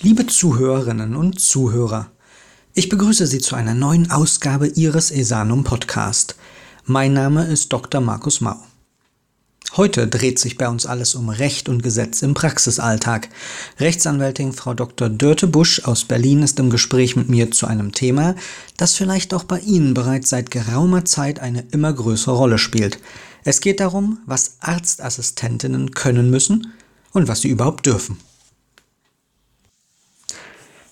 Liebe Zuhörerinnen und Zuhörer, ich begrüße Sie zu einer neuen Ausgabe Ihres Esanum Podcast. Mein Name ist Dr. Markus Mau. Heute dreht sich bei uns alles um Recht und Gesetz im Praxisalltag. Rechtsanwältin Frau Dr. Dörte Busch aus Berlin ist im Gespräch mit mir zu einem Thema, das vielleicht auch bei Ihnen bereits seit geraumer Zeit eine immer größere Rolle spielt. Es geht darum, was Arztassistentinnen können müssen und was sie überhaupt dürfen.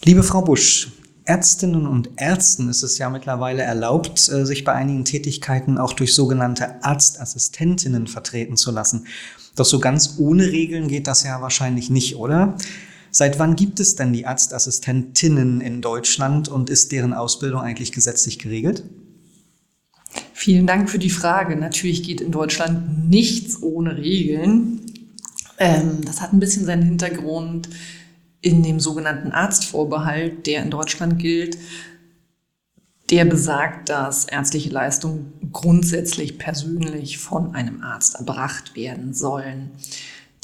Liebe Frau Busch, Ärztinnen und Ärzten ist es ja mittlerweile erlaubt, äh, sich bei einigen Tätigkeiten auch durch sogenannte Arztassistentinnen vertreten zu lassen. Doch so ganz ohne Regeln geht das ja wahrscheinlich nicht, oder? Seit wann gibt es denn die Arztassistentinnen in Deutschland und ist deren Ausbildung eigentlich gesetzlich geregelt? Vielen Dank für die Frage. Natürlich geht in Deutschland nichts ohne Regeln. Ähm, das hat ein bisschen seinen Hintergrund in dem sogenannten Arztvorbehalt, der in Deutschland gilt, der besagt, dass ärztliche Leistungen grundsätzlich persönlich von einem Arzt erbracht werden sollen.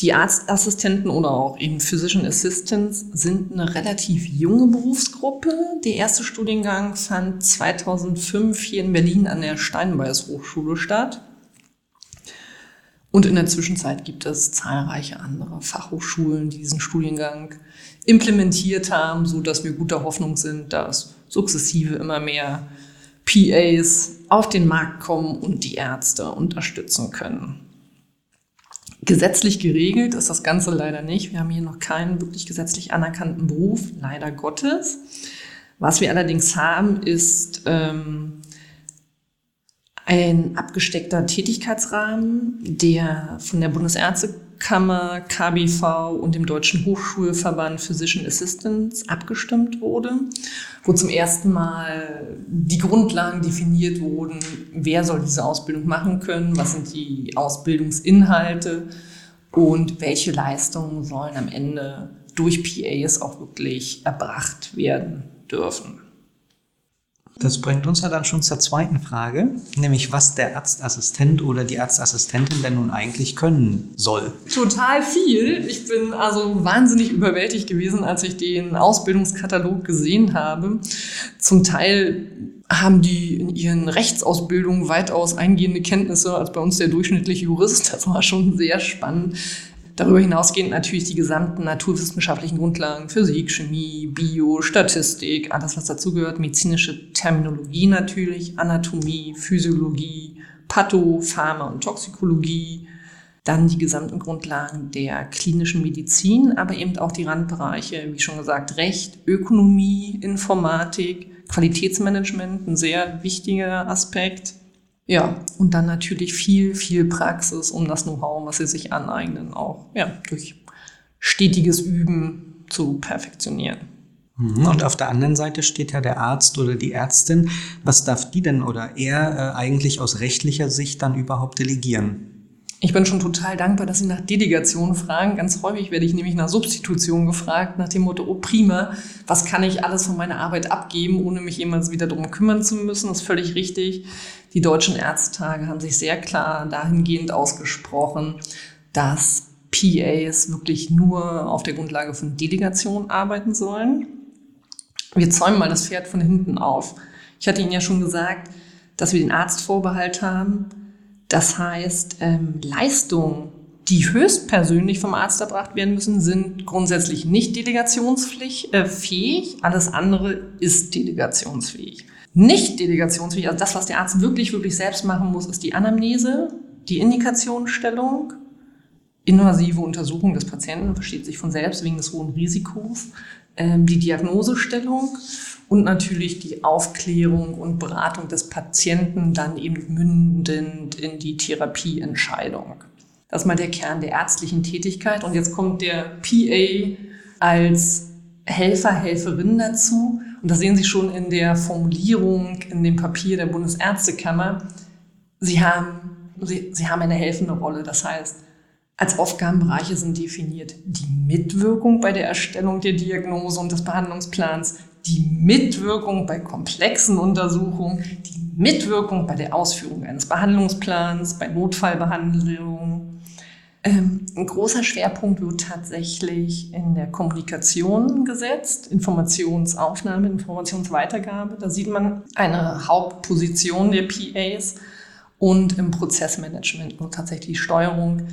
Die Arztassistenten oder auch eben Physician Assistants sind eine relativ junge Berufsgruppe. Der erste Studiengang fand 2005 hier in Berlin an der Steinbeis Hochschule statt. Und in der Zwischenzeit gibt es zahlreiche andere Fachhochschulen, die diesen Studiengang implementiert haben, so dass wir guter Hoffnung sind, dass sukzessive immer mehr PAs auf den Markt kommen und die Ärzte unterstützen können. Gesetzlich geregelt ist das Ganze leider nicht. Wir haben hier noch keinen wirklich gesetzlich anerkannten Beruf, leider Gottes. Was wir allerdings haben, ist ähm, ein abgesteckter Tätigkeitsrahmen, der von der Bundesärztekammer, KBV und dem Deutschen Hochschulverband Physician Assistants abgestimmt wurde, wo zum ersten Mal die Grundlagen definiert wurden, wer soll diese Ausbildung machen können, was sind die Ausbildungsinhalte und welche Leistungen sollen am Ende durch PAs auch wirklich erbracht werden dürfen. Das bringt uns ja dann schon zur zweiten Frage, nämlich was der Arztassistent oder die Arztassistentin denn nun eigentlich können soll. Total viel. Ich bin also wahnsinnig überwältigt gewesen, als ich den Ausbildungskatalog gesehen habe. Zum Teil haben die in ihren Rechtsausbildungen weitaus eingehende Kenntnisse als bei uns der durchschnittliche Jurist. Das war schon sehr spannend. Darüber hinausgehend natürlich die gesamten naturwissenschaftlichen Grundlagen, Physik, Chemie, Bio, Statistik, alles was dazugehört, medizinische Terminologie natürlich, Anatomie, Physiologie, Patho, Pharma und Toxikologie, dann die gesamten Grundlagen der klinischen Medizin, aber eben auch die Randbereiche, wie schon gesagt, Recht, Ökonomie, Informatik, Qualitätsmanagement, ein sehr wichtiger Aspekt. Ja, und dann natürlich viel, viel Praxis, um das Know-how, was sie sich aneignen, auch ja, durch stetiges Üben zu perfektionieren. Mhm. Und auf der anderen Seite steht ja der Arzt oder die Ärztin. Was darf die denn oder er äh, eigentlich aus rechtlicher Sicht dann überhaupt delegieren? Ich bin schon total dankbar, dass Sie nach Delegation fragen. Ganz häufig werde ich nämlich nach Substitution gefragt, nach dem Motto, oh prima, was kann ich alles von meiner Arbeit abgeben, ohne mich jemals wieder darum kümmern zu müssen. Das ist völlig richtig. Die deutschen Ärztetage haben sich sehr klar dahingehend ausgesprochen, dass PAs wirklich nur auf der Grundlage von Delegation arbeiten sollen. Wir zäumen mal das Pferd von hinten auf. Ich hatte Ihnen ja schon gesagt, dass wir den Arztvorbehalt haben. Das heißt, ähm, Leistungen, die höchstpersönlich vom Arzt erbracht werden müssen, sind grundsätzlich nicht delegationsfähig. Äh, Alles andere ist delegationsfähig. Nicht delegationsfähig, also das, was der Arzt wirklich, wirklich selbst machen muss, ist die Anamnese, die Indikationsstellung, invasive Untersuchung des Patienten, versteht sich von selbst wegen des hohen Risikos, die Diagnosestellung und natürlich die Aufklärung und Beratung des Patienten dann eben mündend in die Therapieentscheidung. Das ist mal der Kern der ärztlichen Tätigkeit. Und jetzt kommt der PA als Helfer, Helferin dazu. Und das sehen Sie schon in der Formulierung in dem Papier der Bundesärztekammer. Sie haben, Sie, Sie haben eine helfende Rolle. Das heißt, als Aufgabenbereiche sind definiert die Mitwirkung bei der Erstellung der Diagnose und des Behandlungsplans, die Mitwirkung bei komplexen Untersuchungen, die Mitwirkung bei der Ausführung eines Behandlungsplans, bei Notfallbehandlungen, Ähm, ein großer Schwerpunkt wird tatsächlich in der Kommunikation gesetzt, Informationsaufnahme, Informationsweitergabe. Da sieht man eine Hauptposition der PAs und im Prozessmanagement nur tatsächlich Steuerung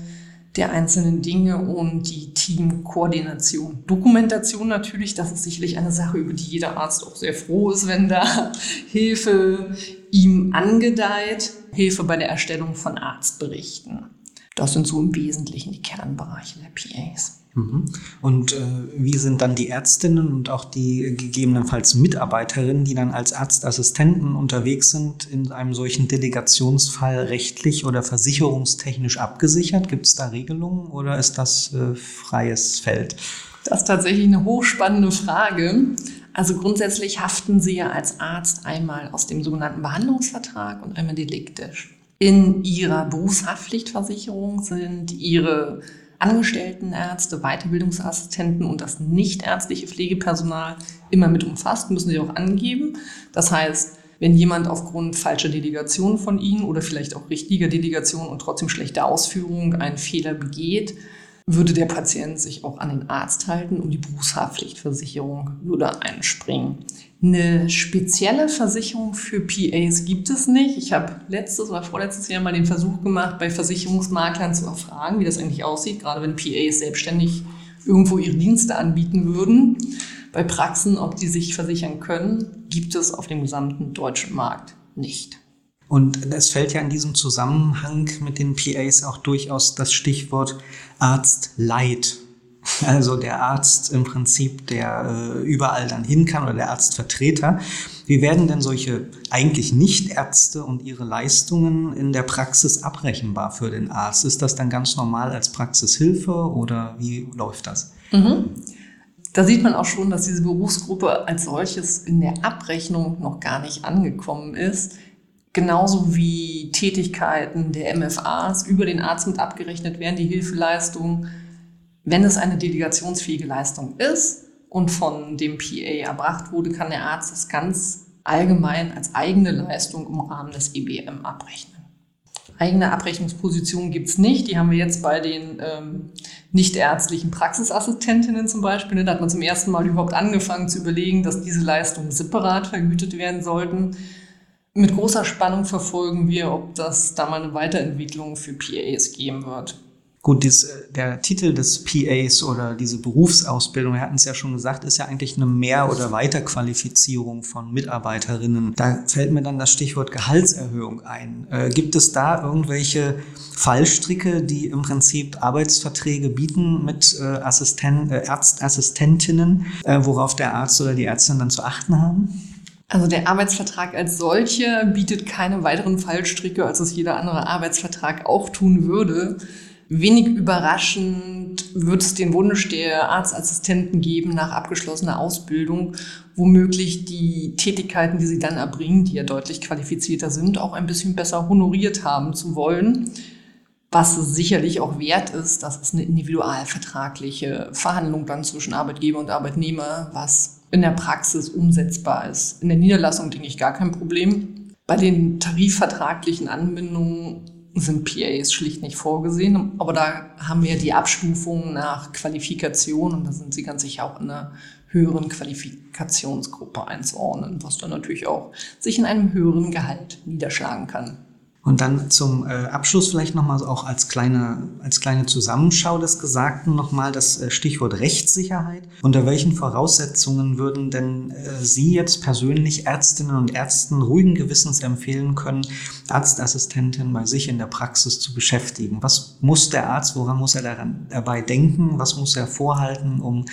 der einzelnen Dinge und die Teamkoordination. Dokumentation natürlich, das ist sicherlich eine Sache, über die jeder Arzt auch sehr froh ist, wenn da Hilfe ihm angedeiht, Hilfe bei der Erstellung von Arztberichten. Das sind so im Wesentlichen die Kernbereiche der PAs. Mhm. Und äh, wie sind dann die Ärztinnen und auch die gegebenenfalls Mitarbeiterinnen, die dann als Arztassistenten unterwegs sind, in einem solchen Delegationsfall rechtlich oder versicherungstechnisch abgesichert? Gibt es da Regelungen oder ist das äh, freies Feld? Das ist tatsächlich eine hochspannende Frage. Also grundsätzlich haften Sie ja als Arzt einmal aus dem sogenannten Behandlungsvertrag und einmal deliktisch. In ihrer Berufshaftpflichtversicherung sind ihre Angestellten Ärzte, Weiterbildungsassistenten und das nichtärztliche Pflegepersonal immer mit umfasst, müssen sie auch angeben. Das heißt, wenn jemand aufgrund falscher Delegation von Ihnen oder vielleicht auch richtiger Delegation und trotzdem schlechter Ausführung einen Fehler begeht, würde der Patient sich auch an den Arzt halten und die Berufshaftpflichtversicherung würde einspringen. Eine spezielle Versicherung für PAs gibt es nicht. Ich habe letztes oder vorletztes Jahr mal den Versuch gemacht, bei Versicherungsmaklern zu erfragen, wie das eigentlich aussieht, gerade wenn PAs selbstständig irgendwo ihre Dienste anbieten würden. Bei Praxen, ob die sich versichern können, gibt es auf dem gesamten deutschen Markt nicht. Und es fällt ja in diesem Zusammenhang mit den PAs auch durchaus das Stichwort Arztleid also der Arzt im Prinzip, der äh, überall dann hin kann oder der Arztvertreter. Wie werden denn solche eigentlich Nichtärzte und ihre Leistungen in der Praxis abrechenbar für den Arzt? Ist das dann ganz normal als Praxishilfe oder wie läuft das? Mhm. Da sieht man auch schon, dass diese Berufsgruppe als solches in der Abrechnung noch gar nicht angekommen ist. Genauso wie Tätigkeiten der MFAs über den Arzt mit abgerechnet werden, die Hilfeleistungen wenn es eine delegationsfähige Leistung ist und von dem PA erbracht wurde, kann der Arzt es ganz allgemein als eigene Leistung im Rahmen des EBM abrechnen. Eigene Abrechnungspositionen gibt es nicht. Die haben wir jetzt bei den ähm, nichtärztlichen Praxisassistentinnen zum Beispiel. Ne? Da hat man zum ersten Mal überhaupt angefangen zu überlegen, dass diese Leistungen separat vergütet werden sollten. Mit großer Spannung verfolgen wir, ob das da mal eine Weiterentwicklung für PAs geben wird. Gut, dies, äh, der Titel des PAs oder diese Berufsausbildung, wir hatten es ja schon gesagt, ist ja eigentlich eine Mehr- oder Weiterqualifizierung von Mitarbeiterinnen. Da fällt mir dann das Stichwort Gehaltserhöhung ein. Äh, gibt es da irgendwelche Fallstricke, die im Prinzip Arbeitsverträge bieten mit äh, Assisten äh, Ärztassistentinnen, äh, worauf der Arzt oder die Ärztin dann zu achten haben? Also der Arbeitsvertrag als solcher bietet keine weiteren Fallstricke, als es jeder andere Arbeitsvertrag auch tun würde. Wenig überraschend wird es den Wunsch der Arztassistenten geben, nach abgeschlossener Ausbildung womöglich die Tätigkeiten, die sie dann erbringen, die ja deutlich qualifizierter sind, auch ein bisschen besser honoriert haben zu wollen. Was sicherlich auch wert ist, das ist eine individualvertragliche Verhandlung dann zwischen Arbeitgeber und Arbeitnehmer, was in der Praxis umsetzbar ist. In der Niederlassung denke ich gar kein Problem. Bei den tarifvertraglichen Anbindungen sind PAs schlicht nicht vorgesehen. Aber da haben wir die Abstufung nach Qualifikation und da sind sie ganz sicher auch in einer höheren Qualifikationsgruppe einzuordnen, was dann natürlich auch sich in einem höheren Gehalt niederschlagen kann. Und dann zum äh, Abschluss vielleicht nochmal auch als kleine, als kleine Zusammenschau des Gesagten nochmal das äh, Stichwort Rechtssicherheit. Unter welchen Voraussetzungen würden denn äh, Sie jetzt persönlich Ärztinnen und Ärzten ruhigen Gewissens empfehlen können, Arztassistentinnen bei sich in der Praxis zu beschäftigen? Was muss der Arzt, woran muss er daran, dabei denken? Was muss er vorhalten, um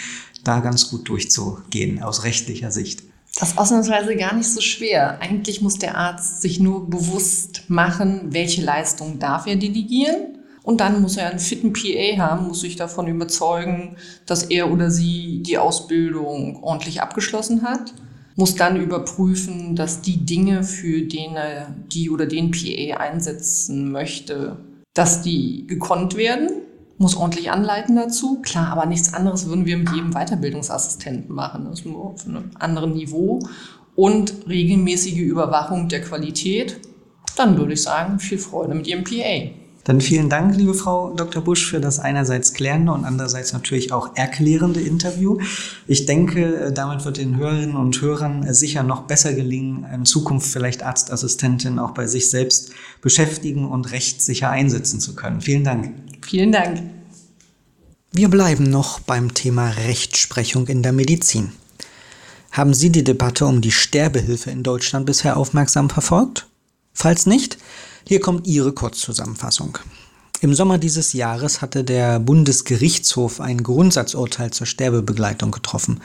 da ganz gut durchzugehen aus rechtlicher Sicht? Das ist ausnahmsweise gar nicht so schwer. Eigentlich muss der Arzt sich nur bewusst machen, welche Leistung darf er delegieren. Und dann muss er einen fitten PA haben, muss sich davon überzeugen, dass er oder sie die Ausbildung ordentlich abgeschlossen hat, muss dann überprüfen, dass die Dinge, für den er die oder den PA einsetzen möchte, dass die gekonnt werden muss ordentlich anleiten dazu. Klar, aber nichts anderes würden wir mit jedem Weiterbildungsassistenten machen. Das ist nur auf einem anderen Niveau. Und regelmäßige Überwachung der Qualität. Dann würde ich sagen, viel Freude mit Ihrem PA. Dann vielen Dank, liebe Frau Dr. Busch, für das einerseits klärende und andererseits natürlich auch erklärende Interview. Ich denke, damit wird den Hörerinnen und Hörern sicher noch besser gelingen, in Zukunft vielleicht Arztassistentin auch bei sich selbst beschäftigen und rechtssicher einsetzen zu können. Vielen Dank. Vielen Dank. Wir bleiben noch beim Thema Rechtsprechung in der Medizin. Haben Sie die Debatte um die Sterbehilfe in Deutschland bisher aufmerksam verfolgt? Falls nicht, hier kommt Ihre Kurzzusammenfassung. Im Sommer dieses Jahres hatte der Bundesgerichtshof ein Grundsatzurteil zur Sterbebegleitung getroffen.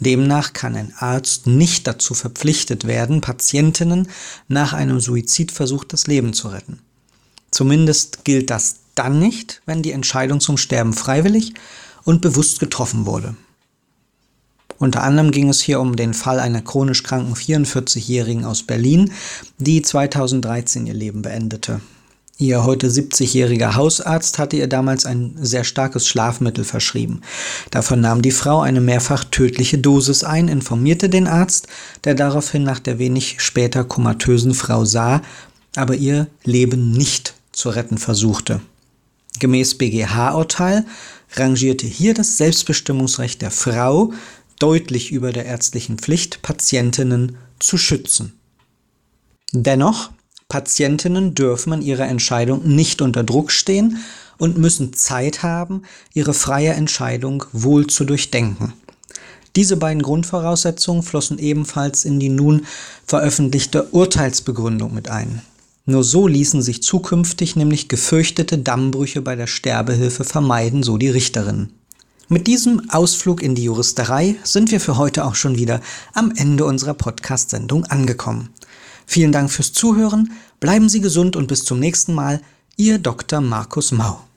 Demnach kann ein Arzt nicht dazu verpflichtet werden, Patientinnen nach einem Suizidversuch das Leben zu retten. Zumindest gilt das dann nicht, wenn die Entscheidung zum Sterben freiwillig und bewusst getroffen wurde. Unter anderem ging es hier um den Fall einer chronisch kranken 44-Jährigen aus Berlin, die 2013 ihr Leben beendete. Ihr heute 70-jähriger Hausarzt hatte ihr damals ein sehr starkes Schlafmittel verschrieben. Davon nahm die Frau eine mehrfach tödliche Dosis ein, informierte den Arzt, der daraufhin nach der wenig später komatösen Frau sah, aber ihr Leben nicht zu retten versuchte. Gemäß BGH-Urteil rangierte hier das Selbstbestimmungsrecht der Frau deutlich über der ärztlichen Pflicht, Patientinnen zu schützen. Dennoch, Patientinnen dürfen in ihrer Entscheidung nicht unter Druck stehen und müssen Zeit haben, ihre freie Entscheidung wohl zu durchdenken. Diese beiden Grundvoraussetzungen flossen ebenfalls in die nun veröffentlichte Urteilsbegründung mit ein. Nur so ließen sich zukünftig nämlich gefürchtete Dammbrüche bei der Sterbehilfe vermeiden, so die Richterinnen. Mit diesem Ausflug in die Juristerei sind wir für heute auch schon wieder am Ende unserer Podcast-Sendung angekommen. Vielen Dank fürs Zuhören, bleiben Sie gesund und bis zum nächsten Mal, Ihr Dr. Markus Mau.